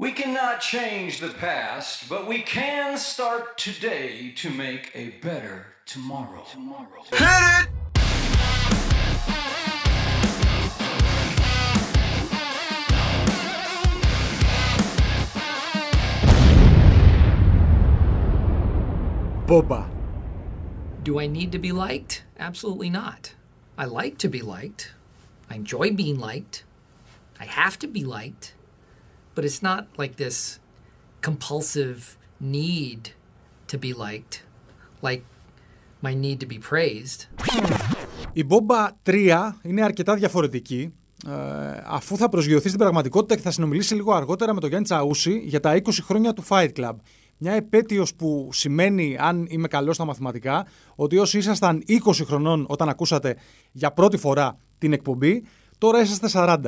We cannot change the past, but we can start today to make a better tomorrow. tomorrow. Hit it! Boba. Do I need to be liked? Absolutely not. I like to be liked. I enjoy being liked. I have to be liked. But it's not like this compulsive need to be liked, like my need to be praised. Η Μπόμπα 3 είναι αρκετά διαφορετική. Ε, αφού θα προσγειωθεί στην πραγματικότητα και θα συνομιλήσει λίγο αργότερα με τον Γιάννη Τσαούση για τα 20 χρόνια του Fight Club. Μια επέτειος που σημαίνει, αν είμαι καλός στα μαθηματικά, ότι όσοι ήσασταν 20 χρονών όταν ακούσατε για πρώτη φορά την εκπομπή, τώρα είσαστε 40.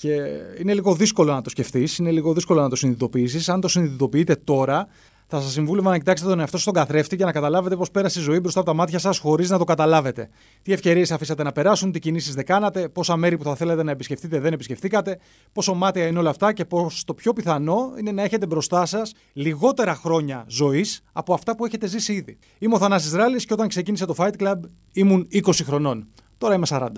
Και είναι λίγο δύσκολο να το σκεφτείς, είναι λίγο δύσκολο να το συνειδητοποιήσεις. Αν το συνειδητοποιείτε τώρα, θα σας συμβούλευα να κοιτάξετε τον εαυτό σας στον καθρέφτη και να καταλάβετε πώς πέρασε η ζωή μπροστά από τα μάτια σας χωρίς να το καταλάβετε. Τι ευκαιρίες αφήσατε να περάσουν, τι κινήσεις δεν κάνατε, πόσα μέρη που θα θέλετε να επισκεφτείτε δεν επισκεφτήκατε, πόσο μάτια είναι όλα αυτά και πώς το πιο πιθανό είναι να έχετε μπροστά σας λιγότερα χρόνια ζωής από αυτά που έχετε ζήσει ήδη. Είμαι ο Θανάσης Ράλης και όταν ξεκίνησε το Fight Club ήμουν 20 χρονών. Τώρα είμαι 40.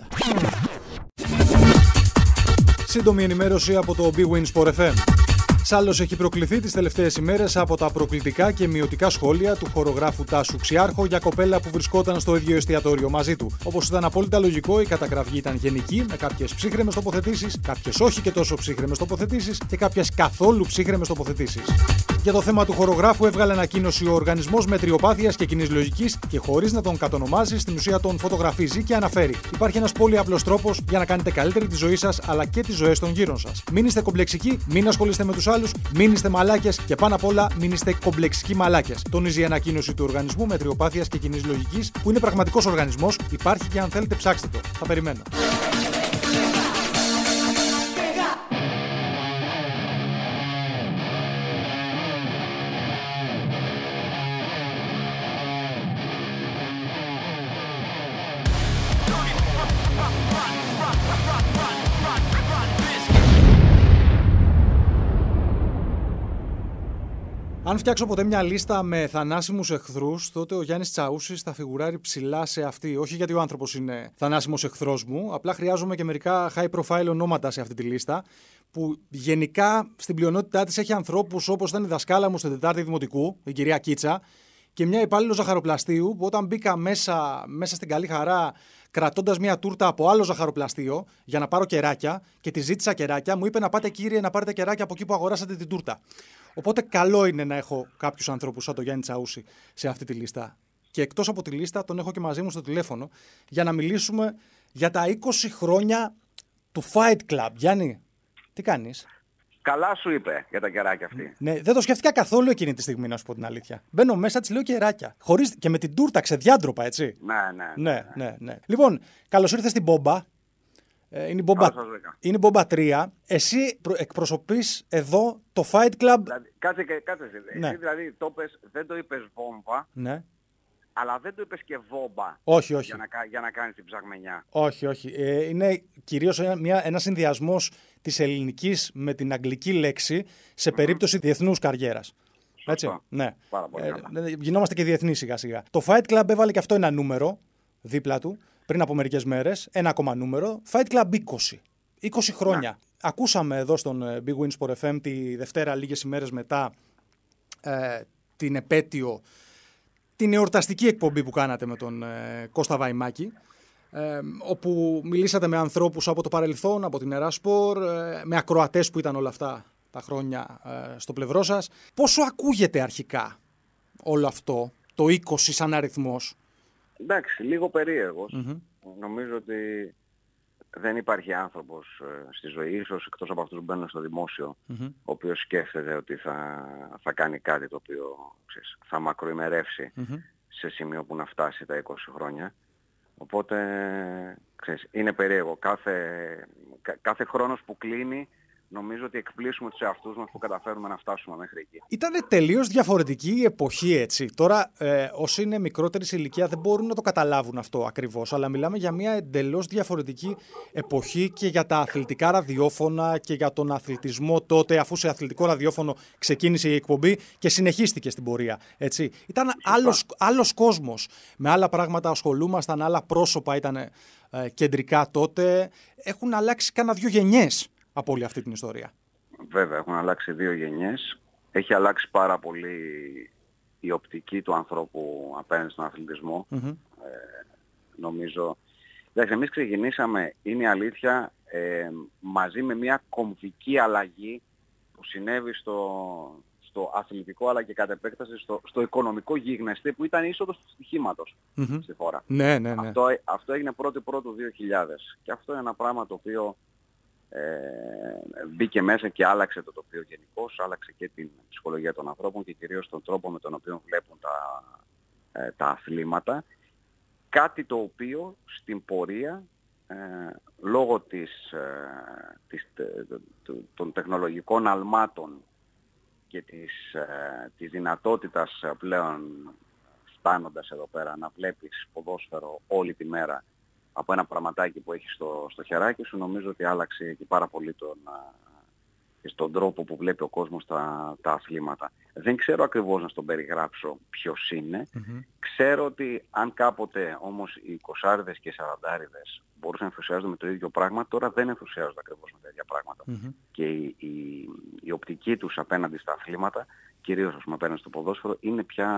Σύντομη ενημέρωση από το Big Win Sport FM. Σάλλο έχει προκληθεί τις τελευταίες ημέρες από τα προκλητικά και μειωτικά σχόλια του χορογράφου Τάσου Ξιάρχο για κοπέλα που βρισκόταν στο ίδιο εστιατόριο μαζί του. Όπως ήταν απόλυτα λογικό, η καταγραφή ήταν γενική, με κάποιες ψύχρεμες τοποθετήσεις, κάποιες όχι και τόσο ψύχρεμες τοποθετήσεις και κάποιες καθόλου ψύχρεμες τοποθετήσεις. Για το θέμα του χορογράφου έβγαλε ανακοίνωση ο Οργανισμός Μετριοπάθειας και Κοινής Λογικής και χωρίς να τον κατονομάζει, στην ουσία τον φωτογραφίζει και αναφέρει: Υπάρχει ένας πολύ απλός τρόπος για να κάνετε καλύτερη τη ζωή σας αλλά και τις ζωές των γύρων σας. Μην είστε κομπλεξικοί, μην ασχολείστε με τους άλλους, μην είστε μαλάκες και πάνω απ' όλα μην είστε κομπλεξικοί μαλάκες. Τονίζει η ανακοίνωση του Οργανισμού Μετριοπάθειας και Κοινής Λογικής, που είναι πραγματικός οργανισμός, υπάρχει και αν θέλετε ψάξτε το. Θα περιμένω. Αν φτιάξω ποτέ μια λίστα με θανάσιμους εχθρούς, τότε ο Γιάννης Τσαούσης θα φιγουράρει ψηλά σε αυτή. Όχι γιατί ο άνθρωπος είναι θανάσιμος εχθρός μου, απλά χρειάζομαι και μερικά high profile ονόματα σε αυτή τη λίστα. Που γενικά στην πλειονότητά της έχει ανθρώπους όπως ήταν η δασκάλα μου στην Τετάρτη Δημοτικού, η κυρία Κίτσα, και μια υπάλληλος ζαχαροπλαστείου που όταν μπήκα μέσα, μέσα στην καλή χαρά κρατώντας μια τούρτα από άλλο ζαχαροπλαστείο για να πάρω κεράκια και τη ζήτησα κεράκια, μου είπε να πάτε κύριε να πάρετε κεράκια από εκεί που αγοράσατε την τούρτα. Οπότε καλό είναι να έχω κάποιους ανθρώπους σαν τον Γιάννη Τσαούση σε αυτή τη λίστα. Και εκτός από τη λίστα, τον έχω και μαζί μου στο τηλέφωνο για να μιλήσουμε για τα 20 χρόνια του Fight Club. Γιάννη, τι κάνεις; Καλά σου είπε για τα κεράκια αυτή. Ναι, δεν το σκέφτηκα καθόλου εκείνη τη στιγμή, να σου πω την αλήθεια. Μπαίνω μέσα, της λέω κεράκια. Χωρίς... Και με την τούρτα ξεδιάντροπα, έτσι. Ναι, ναι. Ναι, ναι, ναι. Λοιπόν, καλώς ήρθες στην Μπόμπα. Ε, είναι η Μπόμπα, Καλώς σας βρήκα. είναι η Μπόμπα 3. Εσύ προ- εκπροσωπείς εδώ το Fight Club. Δηλαδή, κάτσε, και- κάτσε εσύ. Ναι. Εσύ δηλαδή το πες, δεν το είπες βόμβα, Ναι. αλλά δεν το είπες και βόμπα Όχι, όχι. για να, κα- για να κάνεις την ψαγμενιά. Όχι, όχι. Ε, είναι κυρίως ένα, μια, ένας συνδυασμός της ελληνικής με την αγγλική λέξη σε περίπτωση διεθνούς καριέρας. Έτσι, Σωστό. ναι. Πάρα πολύ καλά. ε, γινόμαστε και διεθνεί σιγά σιγά. Το Fight Club έβαλε και αυτό ένα νούμερο δίπλα του πριν από μερικές μέρες. Ένα ακόμα νούμερο. Fight Club 20. 20 χρόνια. Ακούσαμε εδώ στον ε, Big Win Sport FM τη Δευτέρα λίγες ημέρες μετά ε, την επέτειο την εορταστική εκπομπή που κάνατε με τον ε, Κώστα Βαϊμάκη ε, όπου μιλήσατε με ανθρώπους από το παρελθόν, από την Εράσπορ, ε, με ακροατές που ήταν όλα αυτά τα χρόνια ε, στο πλευρό σας. Πόσο ακούγεται αρχικά όλο αυτό, το 20 σαν αριθμός; Εντάξει, λίγο περίεργος. Νομίζω ότι δεν υπάρχει άνθρωπος ε, στη ζωή, ίσως εκτός από αυτούς που μπαίνουν στο δημοσιο ο οποίος σκέφτεται ότι θα, θα κάνει κάτι το οποίο ξέρεις, θα μακροημερεύσει σε σημείο που να φτάσει τα 20 χρόνια. Οπότε, ξέρεις, είναι περίεργο. Κάθε, κα- κάθε χρόνος που κλείνει νομίζω ότι εκπλήσουμε τους εαυτούς μας που καταφέρουμε να φτάσουμε μέχρι εκεί. Ήταν τελείως διαφορετική η εποχή έτσι. Τώρα ε, όσοι είναι μικρότερη σε ηλικία δεν μπορούν να το καταλάβουν αυτό ακριβώς, αλλά μιλάμε για μια εντελώς διαφορετική εποχή και για τα αθλητικά ραδιόφωνα και για τον αθλητισμό τότε, αφού σε αθλητικό ραδιόφωνο ξεκίνησε η εκπομπή και συνεχίστηκε στην πορεία. Έτσι. Ήταν άλλος, άλλος κόσμος. Με άλλα πράγματα ασχολούμασταν, άλλα πρόσωπα ήταν ε, κεντρικά τότε. Έχουν αλλάξει κάνα δύο γενιές από όλη αυτή την ιστορία. Βέβαια, έχουν αλλάξει δύο γενιές. Έχει αλλάξει πάρα πολύ η οπτική του ανθρώπου απέναντι στον αθλητισμο Ε, νομίζω... Εντάξει, εμείς ξεκινήσαμε, είναι η αλήθεια, ε, μαζί με μια κομβική αλλαγή που συνέβη στο, στο αθλητικό αλλά και κατ' επέκταση στο, στο οικονομικό γίγνεσθε που ήταν η είσοδος του στοιχήματος στη χώρα. Ναι, ναι, ναι. Αυτό, αυτό έγινε πρώτη πρώτου 2000 και αυτό είναι ένα πράγμα το οποίο ε, μπήκε μέσα και άλλαξε το τοπίο γενικώς, άλλαξε και την ψυχολογία των ανθρώπων και κυρίως τον τρόπο με τον οποίο βλέπουν τα, ε, τα αθλήματα. Κάτι το οποίο στην πορεία, ε, λόγω της, ε, της, των τεχνολογικών αλμάτων και της, ε, της δυνατότητας πλέον φτάνοντας εδώ πέρα να βλέπεις ποδόσφαιρο όλη τη μέρα από ένα πραγματάκι που έχεις στο, στο χεράκι σου, νομίζω ότι άλλαξε και πάρα πολύ τον, και στον τρόπο που βλέπει ο κόσμος τα, τα αθλήματα. Δεν ξέρω ακριβώς να στον περιγράψω ποιος είναι. Ξέρω ότι αν κάποτε όμως οι 20 και οι 40 μπορούσαν να ενθουσιάζονται με το ίδιο πράγμα, τώρα δεν ενθουσιάζονται ακριβώς με τα ίδια Και η, η, η, οπτική τους απέναντι στα αθλήματα, κυρίως ας πούμε απέναντι στο ποδόσφαιρο, είναι πια,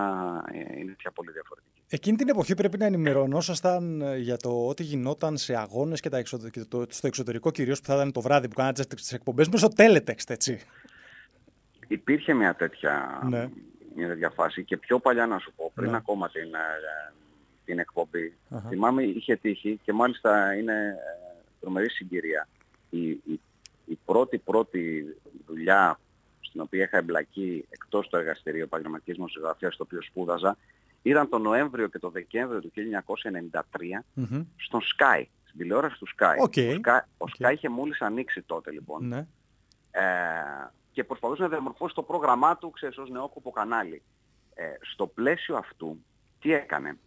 ε, είναι πια πολύ διαφορετική. Εκείνη την εποχή πρέπει να ενημερωνόσασταν ε, για το ό,τι γινόταν σε αγώνες και, τα στο εξωτερικό, κυρίως που θα ήταν το βράδυ που κάνατε τις εκπομπές, μέσω teletext, έτσι. Υπήρχε μια τέτοια, ναι. μια τέτοια φάση και πιο παλιά να σου πω, πριν ναι. ακόμα την, ε, την εκπομπή. Uh-huh. Θυμάμαι είχε τύχει και μάλιστα είναι ε, τρομερή συγκυρία. Η, η, η πρώτη πρώτη δουλειά στην οποία είχα εμπλακεί εκτός του εργαστηρίου επαγγελματικής μουσικογραφίας στο οποίο σπούδαζα ήταν τον Νοέμβριο και τον Δεκέμβριο του 1993 mm στον Sky, στην τηλεόραση του Sky. Okay. Ο, Sky ο Sky είχε μόλις ανοίξει τότε λοιπόν. Ναι. Ε, και προσπαθούσε να διαμορφώσει το πρόγραμμά του, ξέρεις, ως νεόκοπο κανάλι. Ε, στο πλαίσιο αυτού, τι έκανε;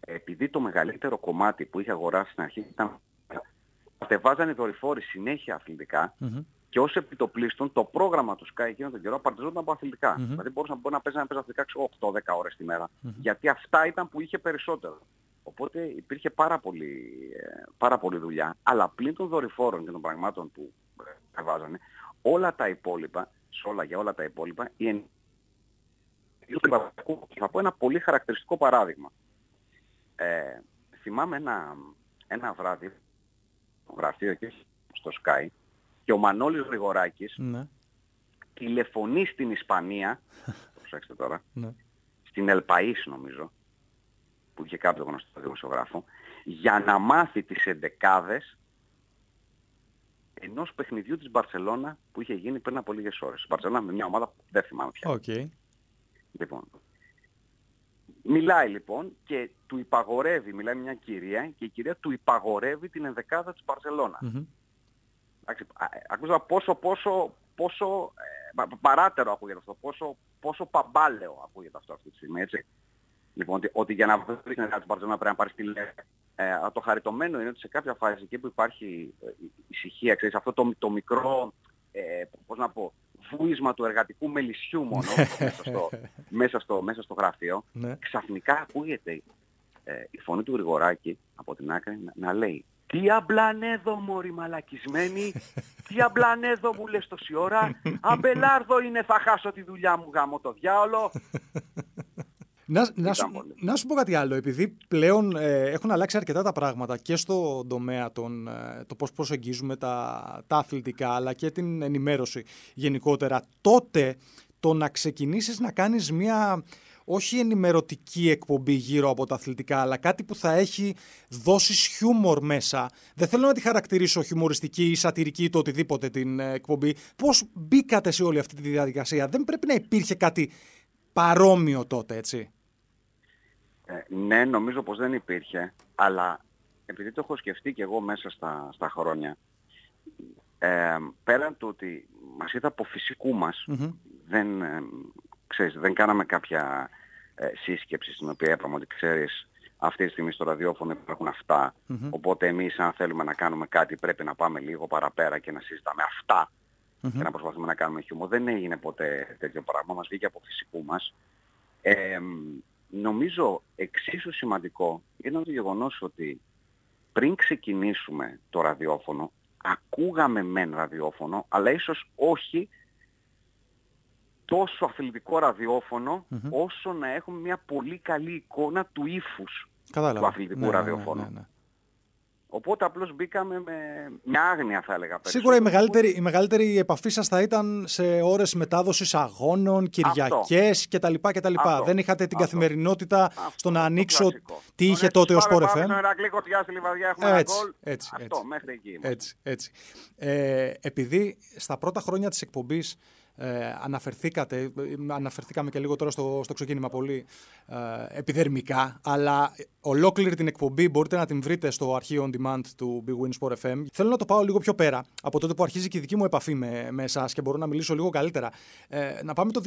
Επειδή το μεγαλύτερο κομμάτι που είχε αγοράσει στην αρχή ήταν κατεβάζανε δορυφόροι συνέχεια αθλητικά, και ως επιτοπλίστων το πρόγραμμα τους Sky εκείνο τον καιρό απαρτιζόταν από αθλητικά. Mm-hmm. Δηλαδή μπορούσε να, να παίζει να παίζει αθλητικά 8-10 ώρες τη μέρα. Mm-hmm. Γιατί αυτά ήταν που είχε περισσότερο. Οπότε υπήρχε πάρα πολύ, ε, πάρα πολύ δουλειά. Αλλά πλην των δορυφόρων και των πραγμάτων που ε, βάζανε, όλα τα υπόλοιπα, σε όλα για όλα τα υπόλοιπα, η θα πω ένα πολύ χαρακτηριστικό παράδειγμα. Ε, θυμάμαι ένα, ένα βράδυ, γραφείο εκεί στο Sky, και ο Μανώλης Γρηγοράκης ναι. τηλεφωνεί στην Ισπανία, προσέξτε τώρα, ναι. στην Ελπαΐς νομίζω, που είχε κάποιο γνωστό δημοσιογράφο, για να μάθει τις εντεκάδες ενός παιχνιδιού της Μπαρσελώνα που είχε γίνει πριν από λίγες ώρες. Μπαρσελώνα με μια ομάδα που δεν θυμάμαι πια. Okay. Λοιπόν, μιλάει λοιπόν και του υπαγορεύει, μιλάει μια κυρία και η κυρία του υπαγορεύει την ενδεκάδα της μπαρσελωνα Ακούσα πόσο, πόσο, πόσο ε, παράτερο ακούγεται αυτό, πόσο, πόσο παμπάλαιο ακούγεται αυτό αυτή τη στιγμή, έτσι. Λοιπόν, ότι, ότι για να βρεις ένα του Μπαρτζόνα πρέπει να πάρεις τη ε, το χαριτωμένο είναι ότι σε κάποια φάση εκεί που υπάρχει ε, ησυχία, ξέρεις, αυτό το, το μικρό, ε, πώς να πω, βούισμα του εργατικού μελισσιού μόνο μέσα, στο, μέσα, στο, μέσα στο γραφείο, ναι. ξαφνικά ακούγεται ε, η φωνή του Γρηγοράκη από την άκρη να, να λέει τι αμπλανέδο μωρή μαλακισμένη, τι αμπλανέδο μου λες τόση ώρα, αμπελάρδο είναι θα χάσω τη δουλειά μου γάμο το διάολο. Να, να, σου, να σου πω κάτι άλλο, επειδή πλέον ε, έχουν αλλάξει αρκετά τα πράγματα και στο τομέα των, ε, το πώς προσεγγίζουμε τα, τα αθλητικά αλλά και την ενημέρωση γενικότερα. Τότε το να ξεκινήσεις να κάνεις μια όχι ενημερωτική εκπομπή γύρω από τα αθλητικά, αλλά κάτι που θα έχει δώσει χιούμορ μέσα. Δεν θέλω να τη χαρακτηρίσω χιουμοριστική ή σατυρική ή το οτιδήποτε την ε, εκπομπή. Πώς μπήκατε σε όλη αυτή τη διαδικασία, Δεν πρέπει να υπήρχε κάτι παρόμοιο τότε, έτσι. Ε, ναι, νομίζω πως δεν υπήρχε, αλλά επειδή το έχω σκεφτεί και εγώ μέσα στα, στα χρόνια, ε, πέραν του ότι μας είδε από φυσικού μας. Δεν, ε, ξέρεις, δεν κάναμε κάποια ε, σύσκεψη στην οποία είπαμε ότι ξέρεις αυτή τη στιγμή στο ραδιόφωνο υπάρχουν αυτά. Οπότε εμείς αν θέλουμε να κάνουμε κάτι πρέπει να πάμε λίγο παραπέρα και να συζητάμε αυτά και να προσπαθούμε να κάνουμε χιούμο. Δεν έγινε ποτέ τέτοιο πράγμα. Μας βγήκε από φυσικού μας. Ε, νομίζω εξίσου σημαντικό είναι το γεγονός ότι πριν ξεκινήσουμε το ραδιόφωνο ακούγαμε μεν ραδιόφωνο αλλά ίσως όχι τόσο αθλητικό όσο να έχουμε μια πολύ καλή εικόνα του ύφους του αθλητικού ναι, ναι, ραδιοφώνου. Ναι, ναι, Οπότε απλώς μπήκαμε με μια άγνοια θα έλεγα. Σίγουρα η μεγαλύτερη, η μεγαλύτερη επαφή σας θα ήταν σε ώρες μετάδοσης αγώνων, Κυριακές κτλ. κτλ. Δεν είχατε την αυτό. καθημερινότητα αυτό. στο να ανοίξω τι είχε τότε ο Sport FM. Πάμε στη Λιβαδιά, έχουμε έτσι, ένα γκολ. Έτσι, αυτό, έτσι, μέχρι εκεί. Έτσι, έτσι. Ε, επειδή στα πρώτα χρόνια της εκπομπής ε, αναφερθήκατε, ε, αναφερθήκαμε και λίγο τώρα στο, στο ξεκίνημα πολύ ε, επιδερμικά, αλλά ολόκληρη την εκπομπή μπορείτε να την βρείτε στο αρχείο on demand του Big Win Sport FM. Θέλω να το πάω λίγο πιο πέρα, από τότε που αρχίζει και η δική μου επαφή με, με εσάς και μπορώ να μιλήσω λίγο καλύτερα. Ε, να πάμε το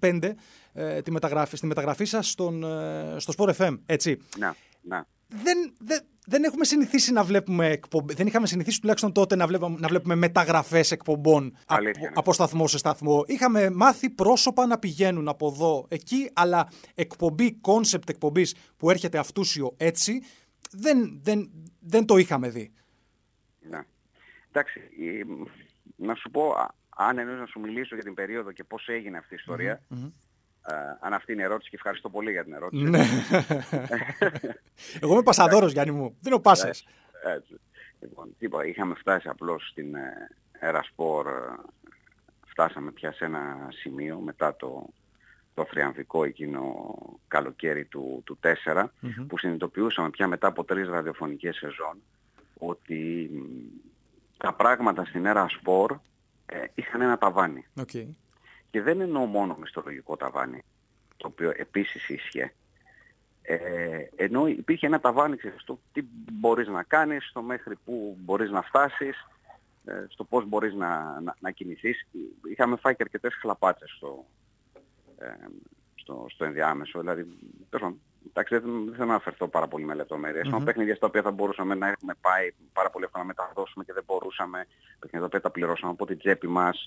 2005, ε, τη μεταγραφή, στη μεταγραφή σας στον, ε, στο Sport FM, έτσι. Να, να. Δεν, δεν, δεν έχουμε συνηθίσει να βλέπουμε εκπομπέ. Δεν είχαμε συνηθίσει τουλάχιστον τότε να βλέπουμε, να βλέπουμε μεταγραφές εκπομπών από, από σταθμό σε σταθμό. Είχαμε μάθει πρόσωπα να πηγαίνουν από εδώ, εκεί, αλλά εκπομπή, concept εκπομπής που έρχεται αυτούσιο έτσι, δεν, δεν, δεν το είχαμε δει. Ναι. Εντάξει, να σου πω, αν εννοείς να σου μιλήσω για την περίοδο και πώς έγινε αυτή η ιστορία ε, αν αυτή είναι η ερώτηση και ευχαριστώ πολύ για την ερώτηση. Ναι. Εγώ είμαι πασαδόρος Γιάννη μου. Δίνω πάσες. Έτσι. Λοιπόν, είπα, είχαμε φτάσει απλώς στην ΕΡΑ Σπορ, φτάσαμε πια σε ένα σημείο μετά το, το θριαμβικό εκείνο καλοκαίρι του, του 4, που συνειδητοποιούσαμε πια μετά από τρεις ραδιοφωνικές σεζόν ότι τα πράγματα στην Ερασπορ ε, είχαν ένα ταβάνι. Okay. Και δεν εννοώ μόνο μισθολογικό ταβάνι, το οποίο επίσης ίσχυε. Ε, ενώ υπήρχε ένα ταβάνι στο τι μπορείς να κάνεις, στο μέχρι που μπορείς να φτάσεις, ε, στο πώς μπορείς να, να, να κινηθείς. Είχαμε φάει και αρκετές χλαπάτσες στο, ε, στο, στο ενδιάμεσο. Δηλαδή, εντάξει, δεν, δεν θέλω να αφαιρθώ πάρα πολύ με λεπτομέρειες. Mm-hmm. παιχνίδια στα οποία θα μπορούσαμε να έχουμε πάει πάρα πολύ εύκολα να μεταδώσουμε και δεν μπορούσαμε. Παιχνίδια τα οποία τα πληρώσαμε από την τσέπη μας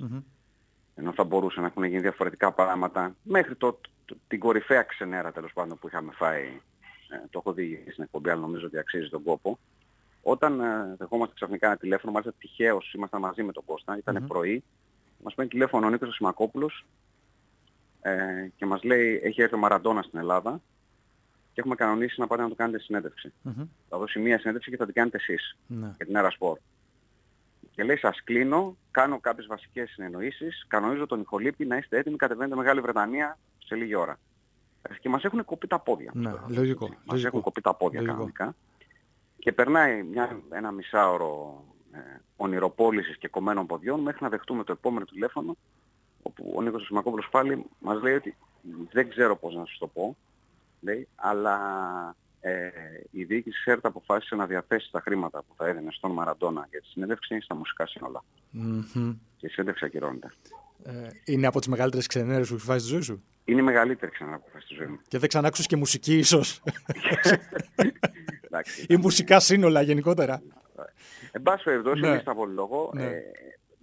ενώ θα μπορούσαν να έχουν γίνει διαφορετικά πράγματα, μέχρι το, την κορυφαία ξενέρα τέλος πάντων που είχαμε φάει, ε, το έχω δει στην εκπομπή, αλλά νομίζω ότι αξίζει τον κόπο. Όταν ε, δεχόμαστε ξαφνικά ένα τηλέφωνο, μάλιστα τυχαίως ήμασταν μαζί με τον Κώστα, ήταν πρωί, μας παίρνει τηλέφωνο ο Νίκος Σιμακόπουλος ε, και μας λέει έχει έρθει ο Μαραντόνα στην Ελλάδα και έχουμε κανονίσει να πάτε να το κάνετε συνέντευξη. Θα δώσει μία συνέντευξη και θα την κάνετε εσείς mm-hmm. για την Αέρα Σπορ και λέει σας κλείνω, κάνω κάποιες βασικές συνεννοήσεις, κανονίζω τον Ιχολήπη να είστε έτοιμοι, κατεβαίνετε Μεγάλη Βρετανία σε λίγη ώρα. Και μας έχουν κοπεί τα πόδια. Ναι, λογικό. Μας λογικό. έχουν κοπεί τα πόδια λογικό. κανονικά. Και περνάει μια, ένα μισάωρο ε, ονειροπόλησης και κομμένων ποδιών μέχρι να δεχτούμε το επόμενο τηλέφωνο όπου ο Νίκος Σιμακόπουλος πάλι μας λέει ότι δεν ξέρω πώς να σας το πω, λέει, αλλά ε, η διοίκηση ΣΕΡΤ αποφάσισε να διαθέσει τα χρήματα που θα έδινε στον Μαραντόνα για τη συνέντευξη στα μουσικά σύνολα. Mm-hmm. Και η συνέντευξη ακυρώνεται. Ε, είναι από τις μεγαλύτερες ξενέρες που έχει φάει στη ζωή σου; Είναι η μεγαλύτερη ξενέρα που έχει φάει στη ζωή μου. Και δεν ξανά και μουσική ίσως; Ή μουσικά σύνολα γενικότερα; Εν πάση περιπτώσει, ναι. εμείς θα λόγο, ναι. ε,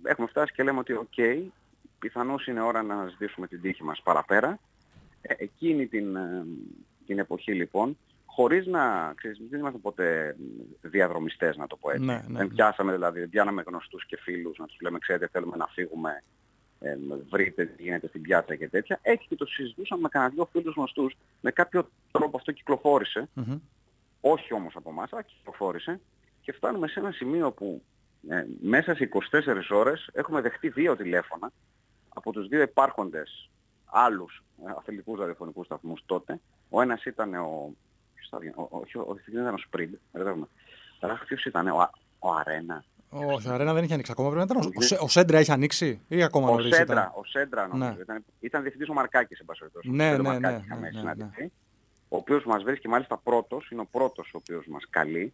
έχουμε φτάσει και λέμε ότι ok, okay, πιθανώς είναι ώρα να αναζητήσουμε την τύχη μας παραπέρα. Ε, εκείνη την, ε, την εποχή λοιπόν χωρίς να, ξέρεις, δεν είμαστε ποτέ διαδρομιστές να το πω έτσι. Ναι, ναι, δεν ναι. πιάσαμε δηλαδή, δεν πιάναμε γνωστούς και φίλους να τους λέμε ξέρετε θέλουμε να φύγουμε, ε, βρείτε τι γίνεται στην πιάτσα και τέτοια. Έτσι και το συζητούσαμε με κανένα δυο φίλους γνωστούς. Με κάποιο τρόπο αυτό κυκλοφόρησε, mm-hmm. όχι όμως από εμάς, αλλά κυκλοφόρησε και φτάνουμε σε ένα σημείο που ε, μέσα σε 24 ώρες έχουμε δεχτεί δύο τηλέφωνα από τους δύο υπάρχοντες άλλους ε, αθλητικούς ραδιοφωνικούς σταθμούς τότε. Ο ένας ήταν ο όχι, ο δεν ήταν ο Σπριντ. Τώρα ποιος ήταν, ο, ο Αρένα. Όχι, ο Αρένα δεν είχε ανοίξει ακόμα. Πρέπει να ήταν ο, ο Σέντρα είχε ανοίξει ή ακόμα νωρίς ο Σέντρα, Ο Σέντρα νομίζω. Ναι. Ήταν, ήταν διευθυντής ο Μαρκάκης, εν πάση Ναι, ναι, ναι, ναι, ναι, ναι. Ο οποίος μας βρίσκει μάλιστα πρώτος, είναι ο πρώτος ο οποίος μας καλεί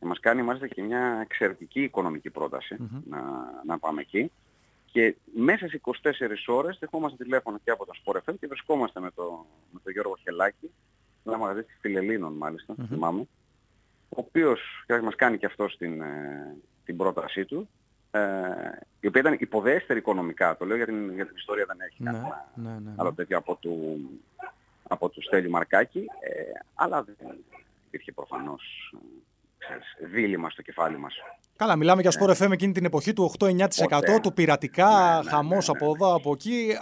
και μας κάνει μάλιστα και μια εξαιρετική οικονομική πρόταση mm-hmm. να, να πάμε εκεί. Και μέσα σε 24 ώρες δεχόμαστε τηλέφωνο και από το Sport FM και βρισκόμαστε με, το, με τον Γιώργο Χελάκη, ένα μαγαζί της Φιλελλήνων μάλιστα, mm-hmm. θυμάμαι, ο οποίος μας κάνει και αυτό την, ε, την πρότασή του, ε, η οποία ήταν υποδέστερη οικονομικά, το λέω για την, για την ιστορία δεν έχει ναι, κανένα ναι, ναι, ναι, άλλο τέτοιο από του, από του Στέλιου Μαρκάκη, ε, αλλά δεν υπήρχε προφανώς ξέρεις, δίλημα στο κεφάλι μας. Καλά, μιλάμε για Sport FM εκείνη την εποχή του 8-9% του πειρατικά, ναι, ναι, χαμός από εδώ, από εκεί,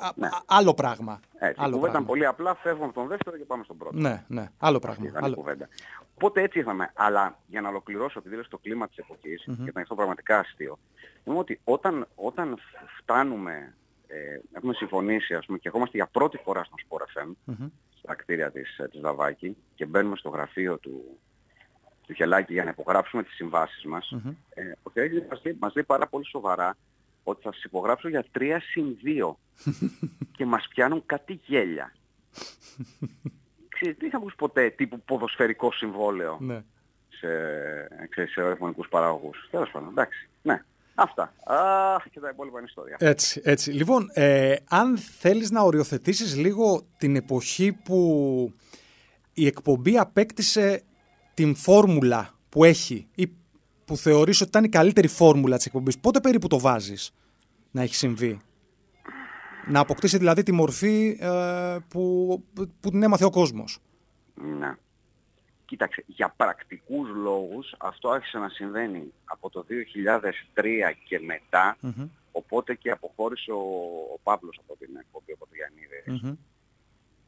άλλο πράγμα. Έτσι, άλλο ήταν πολύ απλά, φεύγουμε από τον δεύτερο και πάμε στον πρώτο. Ναι, ναι, άλλο πράγμα. Άλλο. Οπότε έτσι είχαμε. Αλλά για να ολοκληρώσω, επειδή είναι στο κλίμα της εποχής, mm-hmm. και ήταν αυτό πραγματικά αστείο, είναι ότι όταν, όταν φτάνουμε, ε, έχουμε συμφωνήσει, ας πούμε, και ερχόμαστε για πρώτη φορά στον Sport FM, mm-hmm. στα κτίρια της, της Δαβάκη, και μπαίνουμε στο γραφείο του, του Χελάκη για να υπογράψουμε τις συμβάσεις μας, mm-hmm. ε, ο Χελάκης μας λέει, μας λέει πάρα πολύ σοβαρά ότι θα σας υπογράψω για 3 συν 2 και μας πιάνουν κάτι γέλια. Ξέρετε, δεν είχα ακούσει ποτέ τύπου ποδοσφαιρικό συμβόλαιο ναι. σε, ξέρεις, σε παραγωγούς. Τέλος πάντων, εντάξει, ναι. Αυτά. Αχ, και τα υπόλοιπα είναι ιστορία. Έτσι, έτσι. Λοιπόν, ε, αν θέλεις να οριοθετήσεις λίγο την εποχή που η εκπομπή απέκτησε την φόρμουλα που έχει ή που θεωρείς ότι ήταν η καλύτερη φόρμουλα της εκπομπής, πότε περίπου το βάζεις να έχει συμβεί; Να αποκτήσει δηλαδή τη μορφή ε, που, που την έμαθε ο κόσμος. Ναι. Κοίταξε, για πρακτικούς λόγους αυτό άρχισε να συμβαίνει από το 2003 και μετά, οπότε και αποχώρησε ο, ο Παύλος από την εκπομπή, από το γιαννιδη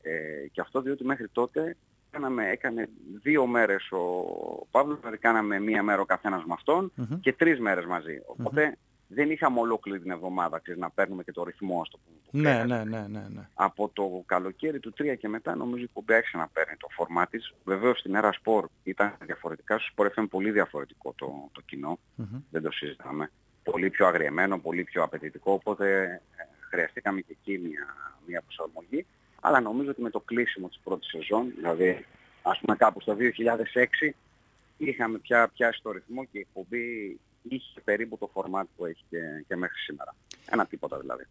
Ε, και αυτό διότι μέχρι τότε κάναμε, έκανε δύο μέρες ο Παύλος, δηλαδή κάναμε μία μέρα ο καθένας με αυτον και τρεις μέρες μαζί. Οπότε δεν είχαμε ολόκληρη την εβδομάδα ξέρεις, να παίρνουμε και το ρυθμό στο που ναι, ναι, ναι, ναι, ναι. Από το καλοκαίρι του 3 και μετά νομίζω η εκπομπή άρχισε να παίρνει το φορμά της. Βεβαίως στην Έρα Σπορ ήταν διαφορετικά, στο Sport FM πολύ διαφορετικό το, το κοινο δεν το συζητάμε. Πολύ πιο αγριεμένο, πολύ πιο απαιτητικό, οπότε ε, χρειαστήκαμε και εκεί μια, μια προσαρμογή. Αλλά νομίζω ότι με το κλείσιμο της πρώτης σεζόν, δηλαδή ας πούμε κάπου στο 2006, είχαμε πια πιάσει το ρυθμό και η εκπομπή είχε περίπου το φορμάτ που έχει και, και μέχρι σήμερα. Ένα τίποτα δηλαδή.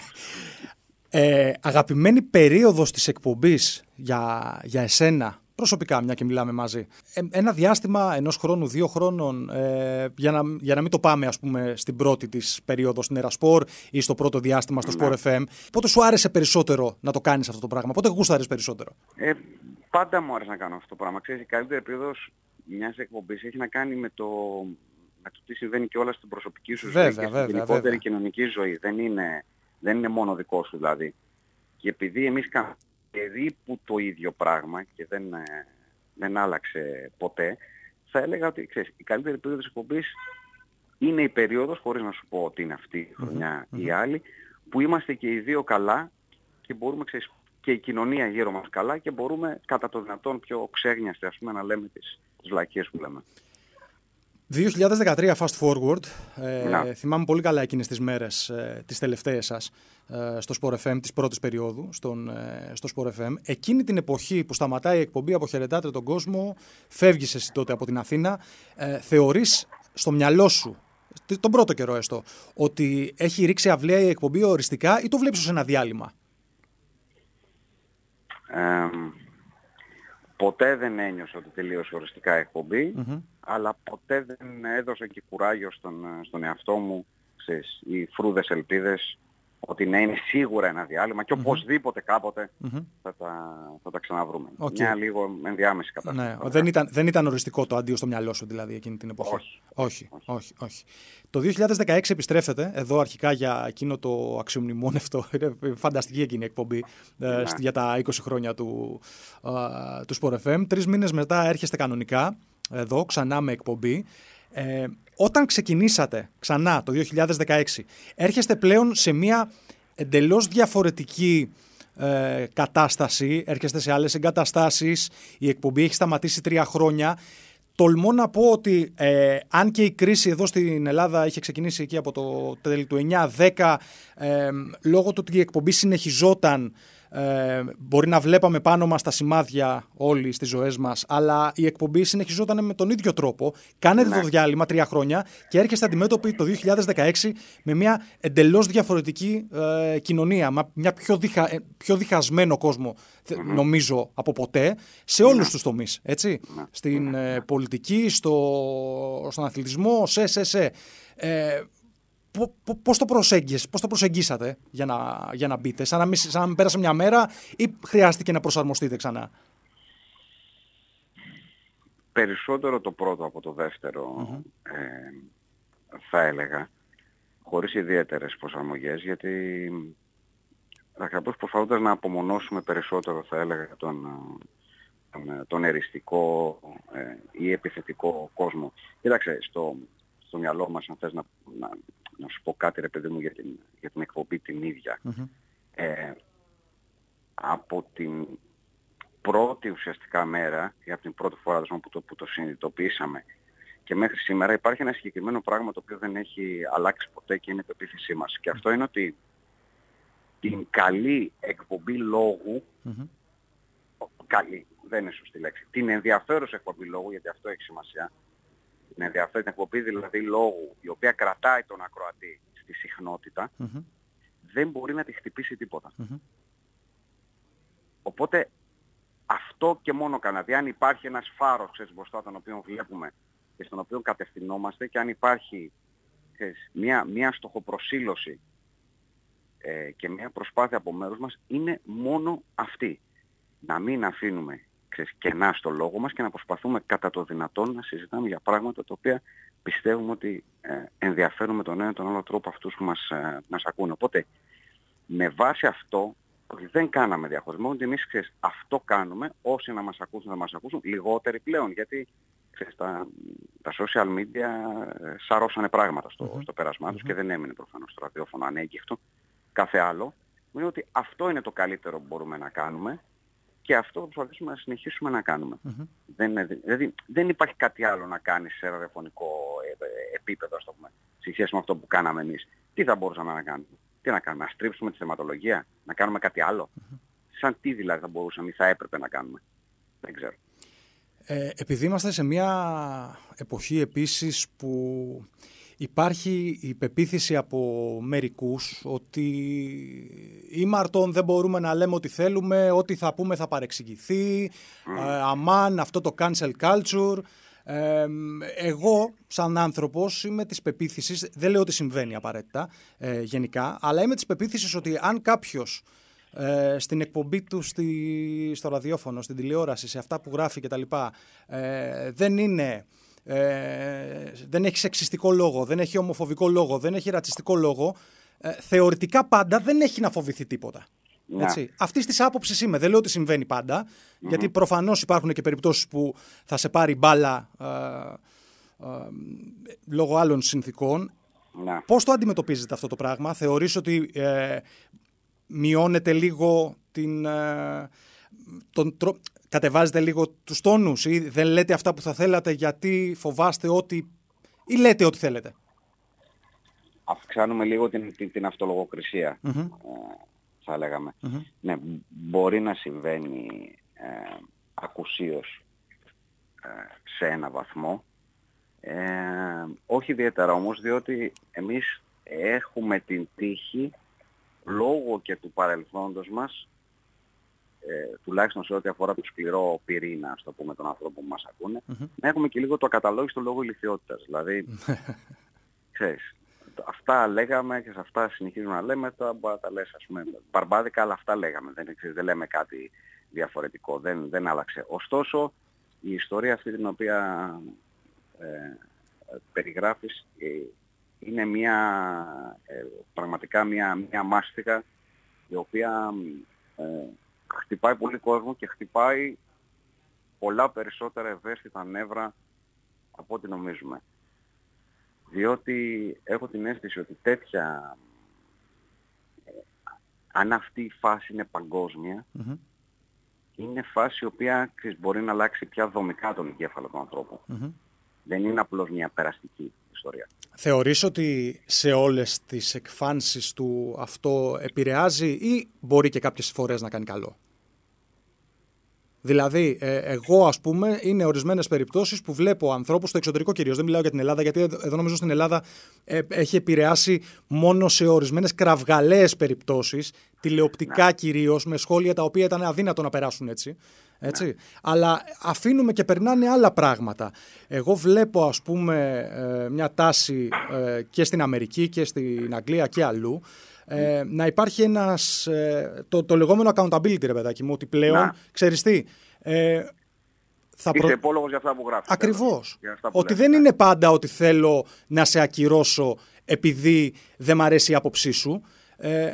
ε, αγαπημένη περίοδος της εκπομπής για, για εσένα, προσωπικά μια και μιλάμε μαζί, ε, ένα διάστημα ενός χρόνου, δύο χρόνων, ε, για, να, για να μην το πάμε ας πούμε στην πρώτη της περίοδος στην Ερασπορ ή στο πρώτο διάστημα στο Sport FM, πότε σου άρεσε περισσότερο να το κάνεις αυτό το πράγμα, πότε γούσταρες περισσότερο; Ε, πάντα μου άρεσε να κάνω αυτό το πράγμα. Ξέρεις, η καλύτερη περίοδος μιας εκπομπής έχει να κάνει με το, με το τι συμβαίνει και όλα στην προσωπική σου ζωή και στην γενικότερη κοινωνική ζωή. Δεν είναι, δεν είναι μόνο δικό σου δηλαδή. Και επειδή εμείς κάνουμε περίπου το ίδιο πράγμα και δεν, ε, δεν άλλαξε ποτέ, θα έλεγα ότι ξέρεις, η καλύτερη περίοδος της εκπομπής είναι η περίοδος, χωρίς να σου πω ότι είναι αυτή η χρονια ή η άλλη, που είμαστε και οι δύο καλά και μπορούμε ξέρεις, και η κοινωνία γύρω μας καλά και μπορούμε κατά το δυνατόν πιο ξέγνιαστε ας πούμε να λέμε τις, τις βλακίες που λέμε. 2013 fast forward. Ε, θυμάμαι πολύ καλά εκείνες τις μέρες, ε, τις τελευταίες σας, ε, στο Sport FM, της πρώτης περίοδου, στον, ε, στο Sport FM. Εκείνη την εποχή που σταματάει η εκπομπή «Αποχαιρετάτε τον κόσμο», φεύγεις εσύ τότε από την Αθήνα, ε, θεωρείς στο μυαλό σου, τον πρώτο καιρό έστω, ότι έχει ρίξει αυλαία η εκπομπή οριστικά ή το βλέπεις ως ένα διάλειμμα; Ποτέ δεν ένιωσα ότι τελείωσε οριστικά η εκπομπη αλλά ποτέ δεν έδωσα και κουράγιο στον, στον εαυτό μου ξέρεις, οι φρούδες ελπίδες ότι να είναι σίγουρα ένα διάλειμμα και οπωσδήποτε κάποτε θα, τα, θα τα ξαναβρούμε. Okay. Μια λίγο ενδιάμεση κατάσταση. Ναι. Δεν, ήταν, δεν ήταν οριστικό το αντίο στο μυαλό σου δηλαδή εκείνη την εποχή; Όχι. Όχι, όχι, όχι. Το 2016 επιστρέφετε εδώ αρχικά για εκείνο το αξιομνημόνευτο, φανταστική εκείνη η εκπομπή ε, ναι. για τα 20 χρόνια του, του Sport FM. Τρεις μήνες μετά έρχεστε κανονικά εδώ ξανά με εκπομπή. Ε, όταν ξεκινήσατε ξανά το 2016, έρχεστε πλέον σε μια εντελώς διαφορετική ε, κατάσταση, έρχεστε σε άλλες εγκαταστάσεις, η εκπομπή έχει σταματήσει τρία χρόνια. Τολμώ να πω ότι ε, αν και η κρίση εδώ στην Ελλάδα είχε ξεκινήσει εκεί από το τέλη του 9-10, ε, λόγω του ότι η εκπομπή συνεχιζόταν Ε, μπορεί να βλέπαμε πάνω μας τα σημάδια όλοι στις ζωές μας, αλλά η εκπομπή συνεχιζόταν με τον ίδιο τρόπο. Κάνετε Ναι. το διάλειμμα τρία χρόνια και έρχεστε αντιμέτωποι το 2016 με μια εντελώς διαφορετική ε, κοινωνία, μα- μια πιο, διχα, ε, πιο διχασμένο κόσμο, θε- νομίζω, από ποτέ, σε όλους τους τομείς, έτσι. Στην ε, πολιτική, στο, στον αθλητισμό, σε, σε, σε. Ε, Πο- πο- πώς το προσέγγισες, πώς το προσεγγίσατε για να, για να μπείτε, σαν να, μην, σαν να μην πέρασε μια μέρα ή χρειάστηκε να προσαρμοστείτε ξανά; Περισσότερο το πρώτο από το δευτερο ε, θα έλεγα, χωρίς ιδιαίτερες προσαρμογές, γιατί ακριβώς προσπαθώντας να απομονώσουμε περισσότερο, θα έλεγα, τον, ε, τον, ε, τον εριστικό ε, ή επιθετικό κόσμο. Κοίταξε, στο, στο μυαλό μας, αν θες να, να, να σου πω κάτι, ρε παιδί μου, για την, για την εκπομπή την ίδια. Ε, από την πρώτη ουσιαστικά μέρα ή από την πρώτη φορά δηλαδή, που, το, που το συνειδητοποιήσαμε και μέχρι σήμερα υπάρχει ένα συγκεκριμένο πράγμα το οποίο δεν έχει αλλάξει ποτέ και είναι η πεποίθησή μας. Και αυτό είναι ότι την καλή εκπομπή λόγου, καλή, δεν είναι σωστή λέξη, την ενδιαφέρουσα εκπομπή λόγου, γιατί αυτό έχει σημασία, την ενδιαφέρουσα εκπομπή δηλαδή λόγου, η οποία κρατάει τον ακροατή στη συχνότητα, δεν μπορεί να τη χτυπήσει τίποτα. Οπότε αυτό και μόνο κανένα. Δηλαδή, αν υπάρχει ένας φάρος ξέρεις, μπροστά τον οποίο βλέπουμε και στον οποίο κατευθυνόμαστε και αν υπάρχει ξέρεις, μια, μια στοχοπροσύλωση ε, και μια προσπάθεια από μέρους μας είναι μόνο αυτή. Να μην αφήνουμε ξέρεις, κενά στο λόγο μας και να προσπαθούμε κατά το δυνατόν να συζητάμε για πράγματα τα οποία πιστεύουμε ότι ε, ενδιαφέρουν με τον ένα ή τον άλλο τρόπο αυτούς που μας, ε, μας ακούνε. Οπότε με βάση αυτό ότι δεν κάναμε διαχωρισμό, ότι εμείς ξέρεις, αυτό κάνουμε, όσοι να μας ακούσουν θα μας ακούσουν, λιγότεροι πλέον, γιατί ξέρεις, τα, τα social media ε, σαρώσανε πράγματα στο, στο πέρασμά τους και δεν έμεινε προφανώς το ραδιόφωνο ανέγκυχτο, κάθε άλλο. Είναι ότι αυτό είναι το καλύτερο που μπορούμε να κάνουμε και αυτό προσπαθήσουμε να συνεχίσουμε να κάνουμε. Δεν, είναι- δηλαδή δεν υπάρχει κάτι άλλο να κάνεις σε ραδιοφωνικό ε, ε, επίπεδο, ας το πούμε, σε σχέση με αυτό που κάναμε εμείς. Τι θα μπορούσαμε να κάνουμε; Τι να κάνουμε, να στρίψουμε τη θεματολογία, να κάνουμε κάτι άλλο; Σαν τι δηλαδή θα μπορούσαμε ή θα έπρεπε να κάνουμε; Δεν ξέρω. Ε, επειδή είμαστε σε μια εποχή επίσης που υπάρχει η πεποίθηση από μερικούς ότι ήμαρτον δεν μπορούμε να λέμε ό,τι θέλουμε, ό,τι θα πούμε θα παρεξηγηθεί, ε, αμάν αυτό το cancel culture. Ε, εγώ, σαν άνθρωπος, είμαι της πεποίθησης, δεν λέω ότι συμβαίνει απαραίτητα ε, γενικά, αλλά είμαι της πεποίθησης ότι αν κάποιος ε, στην εκπομπή του στη, στο ραδιόφωνο, στην τηλεόραση, σε αυτά που γράφει κτλ. Ε, δεν είναι. Ε, δεν έχει σεξιστικό λόγο, δεν έχει ομοφοβικό λόγο, δεν έχει ρατσιστικό λόγο. Ε, θεωρητικά πάντα δεν έχει να φοβηθεί τίποτα. Ναι. Έτσι. Αυτής της άποψης είμαι. Δεν λέω ότι συμβαίνει πάντα, γιατί προφανώς υπάρχουν και περιπτώσεις που θα σε πάρει μπάλα ε, ε, λόγω άλλων συνθήκων. Να. Πώς το αντιμετωπίζετε αυτό το πράγμα, θεωρείς ότι ε, μειώνεται λίγο την, ε, τον τρο... κατεβάζετε λίγο τους τόνους ή δεν λέτε αυτά που θα θέλατε γιατί φοβάστε ότι ή λέτε ό,τι θέλετε; Αυξάνουμε λίγο την, την, την αυτολογοκρισία, ε, θα λέγαμε. Ναι, μπορεί να συμβαίνει ε, ακουσίως ε, σε ένα βαθμό. Ε, όχι ιδιαίτερα όμως, διότι εμείς έχουμε την τύχη, λόγω και του παρελθόντος μας, ε, τουλάχιστον σε ό,τι αφορά το σκληρό πυρήνα, ας το πούμε, των ανθρώπων που μας ακούνε, να έχουμε και λίγο το ακαταλόγιστο λόγο ηλικιότητας. Δηλαδή, ξέρεις, αυτά λέγαμε και σε αυτά συνεχίζουμε να λέμε, τώρα μπορεί να τα λες, ας πούμε, μπαρμπάδικα, αλλά αυτά λέγαμε, δεν, ξέρεις, δεν λέμε κάτι διαφορετικό, δεν, δεν άλλαξε. Ωστόσο, η ιστορία αυτή την οποία ε, περιγράφεις ε, είναι μια, ε, πραγματικά μια, μια μάστιγα η οποία ε, χτυπάει πολύ κόσμο και χτυπάει πολλά περισσότερα ευαίσθητα νεύρα από ό,τι νομίζουμε. Διότι έχω την αίσθηση ότι τέτοια, ε, αν αυτή η φάση είναι παγκόσμια, είναι φάση η οποία ξέρεις, μπορεί να αλλάξει πια δομικά τον εγκέφαλο του ανθρώπου. Δεν είναι απλώς μια περαστική ιστορία. Θεωρείς ότι σε όλες τις εκφάνσεις του αυτό επηρεάζει ή μπορεί και κάποιες φορές να κάνει καλό; Δηλαδή, ε, εγώ, ας πούμε, είναι ορισμένες περιπτώσεις που βλέπω ανθρώπους στο εξωτερικό κυρίως. Δεν μιλάω για την Ελλάδα, γιατί εδώ νομίζω στην Ελλάδα ε, έχει επηρεάσει μόνο σε ορισμένες κραυγαλαίες περιπτώσεις, τηλεοπτικά ναι. κυρίως, με σχόλια τα οποία ήταν αδύνατο να περάσουν έτσι. Έτσι. Ναι. Αλλά αφήνουμε και περνάνε άλλα πράγματα. Εγώ βλέπω, ας πούμε, ε, μια τάση ε, και στην Αμερική και στην Αγγλία και αλλού, ε, να υπάρχει ένας, ε, το, το λεγόμενο accountability, ρε παιδάκι μου, ότι πλέον, να. ξέρεις τι, ε, θα Είσαι προ... για αυτά που γράφεις. Ακριβώς. Ότι δεν είναι πάντα ότι θέλω να σε ακυρώσω επειδή δεν μ' αρέσει η άποψή σου. Ε,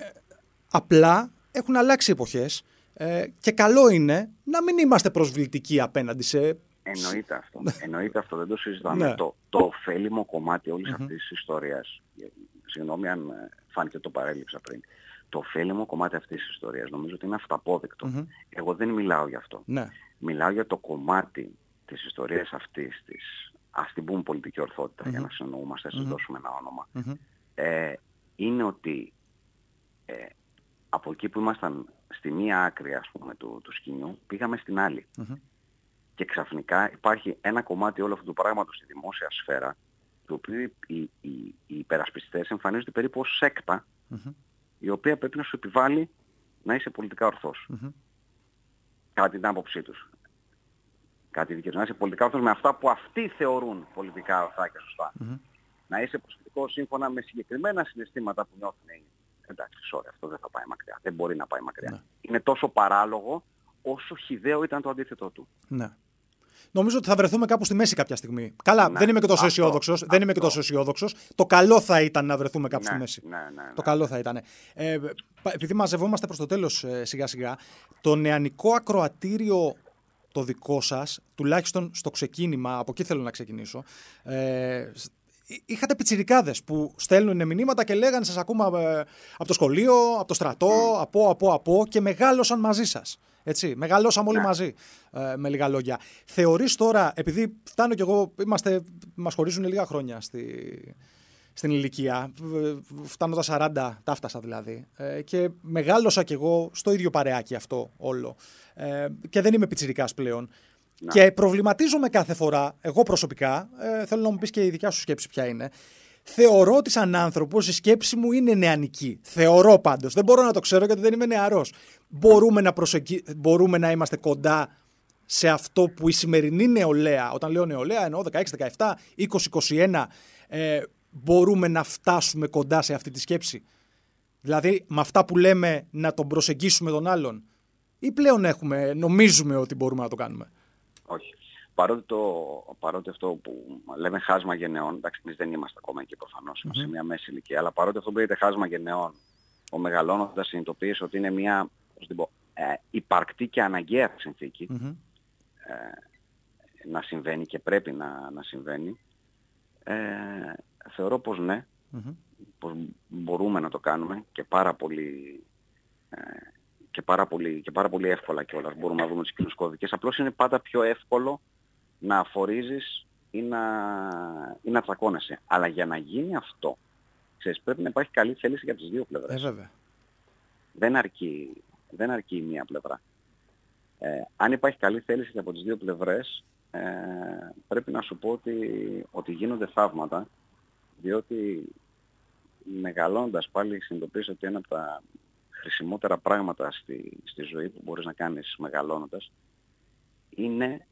απλά έχουν αλλάξει εποχές ε, και καλό είναι να μην είμαστε προσβλητικοί απέναντι σε... Εννοείται αυτό. Εννοείται αυτό. Δεν το συζητάμε. Ναι. Το, το ωφέλιμο κομμάτι όλης mm-hmm. αυτής της ιστορίας, συγγνώμη αν ε, φάνηκε το παρέλειψα πριν. Το ωφέλιμο κομμάτι αυτής της ιστορίας νομίζω ότι είναι αυταπόδεικτο. Mm-hmm. Εγώ δεν μιλάω γι' αυτό. Ναι. Μιλάω για το κομμάτι της ιστορίας αυτής της, ας την πούμε πολιτική ορθότητα mm-hmm. για να συνοούμαστε, mm-hmm. δώσουμε ένα όνομα. Ε, είναι ότι ε, από εκεί που ήμασταν στη μία άκρη ας πούμε του, του σκηνιού πήγαμε στην άλλη. Και ξαφνικά υπάρχει ένα κομμάτι όλου αυτού του πράγματος στη δημόσια σφαίρα το οποίο οι, οι, οι υπερασπιστές εμφανίζονται περίπου ως σεκτα η οποία πρέπει να σου επιβάλλει να είσαι πολιτικά ορθός. Mm-hmm. Κατά την άποψή τους. Κάτι δική Να είσαι πολιτικά ορθός με αυτά που αυτοί θεωρούν πολιτικά ορθά και σωστα Να είσαι προσωπικό σύμφωνα με συγκεκριμένα συναισθήματα που νιώθουν οι Εντάξει, sorry, αυτό δεν θα πάει μακριά. Δεν μπορεί να πάει μακριά. Ναι. Είναι τόσο παράλογο όσο χιδαίο ήταν το αντίθετο του. Ναι. Νομίζω ότι θα βρεθούμε κάπου στη μέση κάποια στιγμή. Καλά, ναι, δεν είμαι και τόσο αισιόδοξος. Δεν είμαι και τόσο αισιόδοξος. Το καλό θα ήταν να βρεθούμε κάπου ναι, στη μέση. Ναι, ναι, το καλό θα ήταν. Ε, επειδή μαζευόμαστε προς το τέλος ε, σιγά σιγά, το νεανικό ακροατήριο το δικό σας, τουλάχιστον στο ξεκίνημα, από εκεί θέλω να ξεκινήσω. Ε, είχατε πιτσιρικάδες που στέλνουν μηνύματα και λέγανε σας ακούμε ε, από το σχολείο, από το στρατό, από, από, από και μεγάλωσαν μαζί σας. Έτσι, μεγαλώσαμε όλοι ναι. μαζί, ε, με λίγα λόγια. Θεωρείς τώρα, επειδή φτάνω κι εγώ, είμαστε, μας χωρίζουν λίγα χρόνια στη, στην ηλικία, φτάνω τα 40, τα φτάσα δηλαδή, ε, και μεγάλωσα κι εγώ στο ίδιο παρεάκι αυτό όλο. Ε, και δεν είμαι πιτσιρικάς πλέον. Ναι. Και προβληματίζομαι κάθε φορά, εγώ προσωπικά, ε, θέλω να μου πεις και η δικιά σου σκέψη ποια είναι, θεωρώ ότι σαν άνθρωπος η σκέψη μου είναι νεανική. Θεωρώ πάντως. Δεν μπορώ να το ξέρω γιατί δεν είμαι νεαρός. Μπορούμε να, προσεγγι... μπορούμε να είμαστε κοντά σε αυτό που η σημερινή νεολαία, όταν λέω νεολαία εννοώ 16, 17, 20, 21, ε, μπορούμε να φτάσουμε κοντά σε αυτή τη σκέψη. Δηλαδή με αυτά που λέμε να τον προσεγγίσουμε τον άλλον ή πλέον έχουμε, νομίζουμε ότι μπορούμε να το κάνουμε; Όχι παρότι, το, παρότι αυτό που λέμε χάσμα γενεών, εντάξει εμείς δεν είμαστε ακόμα εκεί προφανώς, mm-hmm. σε μια μέση ηλικία, αλλά παρότι αυτό που λέγεται χάσμα γενεών, ο μεγαλώνοντας συνειδητοποίησε ότι είναι μια πω, ε, υπαρκτή και αναγκαία συνθήκη mm-hmm. ε, να συμβαίνει και πρέπει να, να συμβαίνει, ε, θεωρώ πως ναι, mm-hmm. πως μπορούμε να το κάνουμε και πάρα πολύ ε, και πάρα πολύ, και πάρα πολύ εύκολα κιόλας μπορούμε να δούμε τις κοινούς κώδικες. Απλώς είναι πάντα πιο εύκολο να αφορίζεις ή να, ή να τσακώνεσαι. Αλλά για να γίνει αυτό, ξέρεις, πρέπει να υπάρχει καλή θέληση για τις δύο πλευρές. Ε, βέβαια. Δεν αρκεί, δεν αρκεί η μία πλευρά. Ε, αν υπάρχει καλή θέληση από τις δύο πλευρές, ε, πρέπει να σου πω ότι, ότι γίνονται θαύματα, διότι μεγαλώντας πάλι συνειδητοποιήσω ότι ένα από τα χρησιμότερα πράγματα στη, στη ζωή που μπορείς να κάνεις μεγαλώνοντας είναι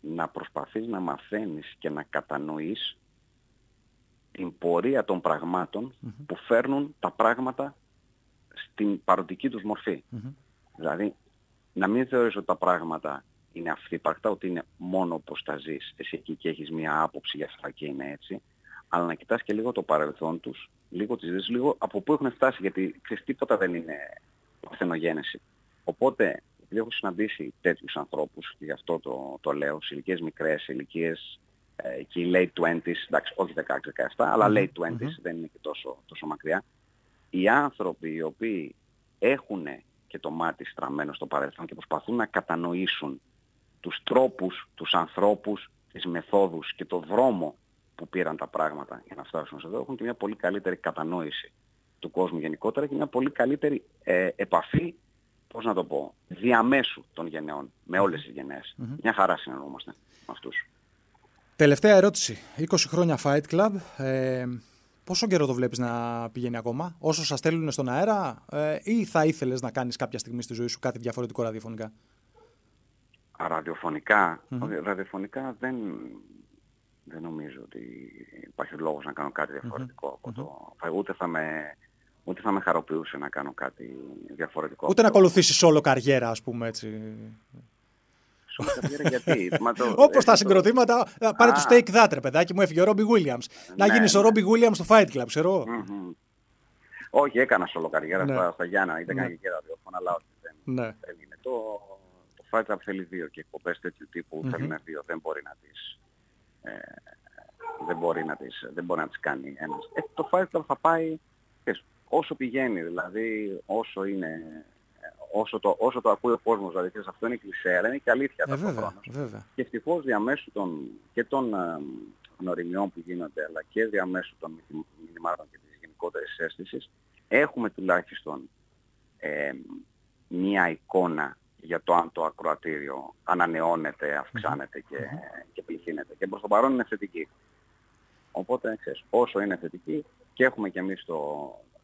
να προσπαθείς να μαθαίνεις και να κατανοείς την πορεία των πραγματων που φέρνουν τα πράγματα στην παροντική τους μορφη Δηλαδή, να μην θεωρείς ότι τα πράγματα είναι αυθύπαρκτα, ότι είναι μόνο όπως τα ζεις. Εσύ εκεί και έχεις μία άποψη για αυτά και είναι έτσι, αλλά να κοιτάς και λίγο το παρελθόν τους, λίγο τις ζήσεις, λίγο από πού έχουν φτάσει, γιατί ξέρεις τίποτα δεν είναι παρθενογένεση. Οπότε επειδή έχω συναντήσει τέτοιους ανθρώπους, και γι' αυτό το, το λέω, σε ηλικίες μικρές, σε ηλικίες ε, και οι late 20s, εντάξει, όχι 16-17, αλλά late 20s, δεν είναι και τόσο, τόσο μακριά. Οι άνθρωποι οι οποίοι έχουν και το μάτι στραμμένο στο παρελθόν και προσπαθούν να κατανοήσουν τους τρόπους, τους ανθρώπους, τις μεθόδους και το δρόμο που πήραν τα πράγματα για να φτάσουν εδώ έχουν και μια πολύ καλύτερη κατανόηση του κόσμου γενικότερα και μια πολύ καλύτερη ε, επαφή, πώς να το πω, διαμέσου των γενεών, με όλες τις γενναίες. Μια χαρά συνεργόμαστε με αυτούς. Τελευταία ερώτηση. 20 χρόνια Fight Club. Ε, πόσο καιρό το βλέπεις να πηγαίνει ακόμα, όσο σας στέλνουν στον αέρα ε, ή θα ήθελες να κάνεις κάποια στιγμή στη ζωή σου κάτι διαφορετικό ραδιοφωνικά; Ραδιοφωνικά, ραδιοφωνικά δεν, δεν νομίζω ότι υπάρχει λόγος να κάνω κάτι διαφορετικό από το... Ούτε θα με, ούτε θα με χαροποιούσε να κάνω κάτι διαφορετικό. Ούτε να ακολουθήσεις όλο καριέρα, ας πούμε έτσι. Όλο καριέρα γιατί; το... Όπως τα συγκροτήματα, πάρε το Steak That, ρε παιδάκι μου, έφυγε ο Ρόμπι Williams. να ναι, γίνεις ο Ρόμπι ναι. Williams στο Fight Club, ξέρω. Όχι, έκανα σolo καριέρα ναι. στα, στα Γιάννα, ήταν ναι. και ραδιόφωνα, αλλά όχι, δεν, ναι. δεν είναι. Το, το Fight Club θέλει δύο και εκπομπές τέτοιου τύπου mm-hmm. θέλουν δύο, δεν μπορεί να τις... Ε, δεν μπορεί να τις, δεν μπορεί να τις κάνει ένας. Ε, το Fight Club θα πάει όσο πηγαίνει, δηλαδή όσο είναι όσο το, όσο το ακούει ο κόσμος, δηλαδή αυτό είναι κλεισέ, αλλά είναι και αλήθεια ε, βέβαια, βέβαια. Και ευτυχώς διαμέσου των, και των ε, γνωριμιών που γίνονται, αλλά και διαμέσου των μηνυμάτων και της γενικότερης αίσθησης, έχουμε τουλάχιστον ε, μία εικόνα για το αν το ακροατήριο ανανεώνεται, αυξάνεται και, και πληθύνεται. Και προς το παρόν είναι θετική. Οπότε, ξέρεις, όσο είναι θετική και έχουμε και εμείς το,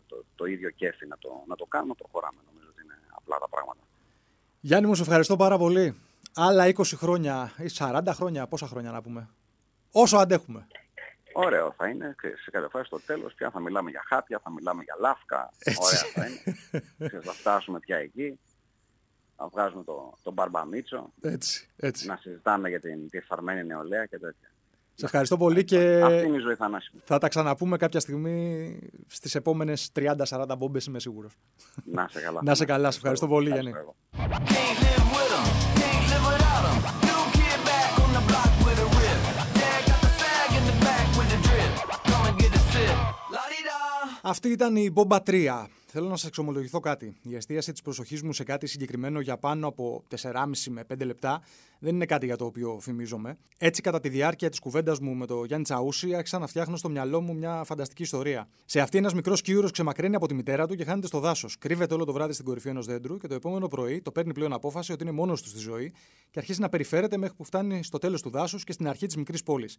το, το ίδιο κέφι να το, να το κάνουμε, προχωράμε. Νομίζω ότι είναι απλά τα πράγματα. Γιάννη μου, σε ευχαριστώ πάρα πολύ. Άλλα 20 χρόνια ή 40 χρόνια, πόσα χρόνια να πούμε; Όσο αντέχουμε. Ωραίο θα είναι. Σε κάθε φορά στο τέλος πια θα μιλάμε για χάπια, θα μιλάμε για λάφκα. Έτσι. Ωραία θα είναι. θα φτάσουμε πια εκεί. Να βγάζουμε το, τον μπαρμπαμίτσο. Έτσι, έτσι. Να συζητάμε για την, τη φαρμένη νεολαία και τέτοια. Σε ευχαριστώ πολύ και Αυτή είναι η ζωή θανάσιμη. θα τα ξαναπούμε κάποια στιγμή στις επόμενες 30-40 μπόμπες είμαι σίγουρος. Να σε καλά. Να σε καλά. Σε ευχαριστώ πολύ Γιάννη. Αυτή ήταν η Μπόμπα 3. Θέλω να σας εξομολογηθώ κάτι. Η εστίαση της προσοχής μου σε κάτι συγκεκριμένο για πάνω από 4,5 με 5 λεπτά δεν είναι κάτι για το οποίο φημίζομαι. Έτσι, κατά τη διάρκεια της κουβέντας μου με τον Γιάννη Τσαούση, άρχισα να φτιάχνω στο μυαλό μου μια φανταστική ιστορία. Σε αυτή, ένας μικρός κύουρο ξεμακραίνει από τη μητέρα του και χάνεται στο δάσος. Κρύβεται όλο το βράδυ στην κορυφή ενός δέντρου και το επόμενο πρωί το παίρνει πλέον απόφαση ότι είναι μόνος του στη ζωή και αρχίζει να περιφέρεται μέχρι που φτάνει στο τέλος του δάσους και στην αρχή της μικρής πόλης.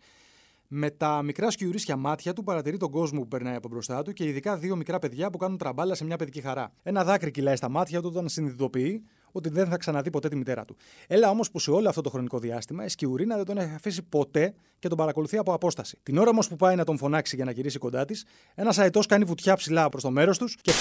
Με τα μικρά σκιουρίσια μάτια του παρατηρεί τον κόσμο που περνάει από μπροστά του και ειδικά δύο μικρά παιδιά που κάνουν τραμπάλα σε μια παιδική χαρά. Ένα δάκρυ κυλάει στα μάτια του όταν συνειδητοποιεί ότι δεν θα ξαναδεί ποτέ τη μητέρα του. Έλα όμως που σε όλο αυτό το χρονικό διάστημα η σκιουρίνα δεν τον έχει αφήσει ποτέ και τον παρακολουθεί από απόσταση. Την ώρα όμως που πάει να τον φωνάξει για να γυρίσει κοντά της, ένας αετός κάνει βουτιά ψηλά προς το μέρος τους και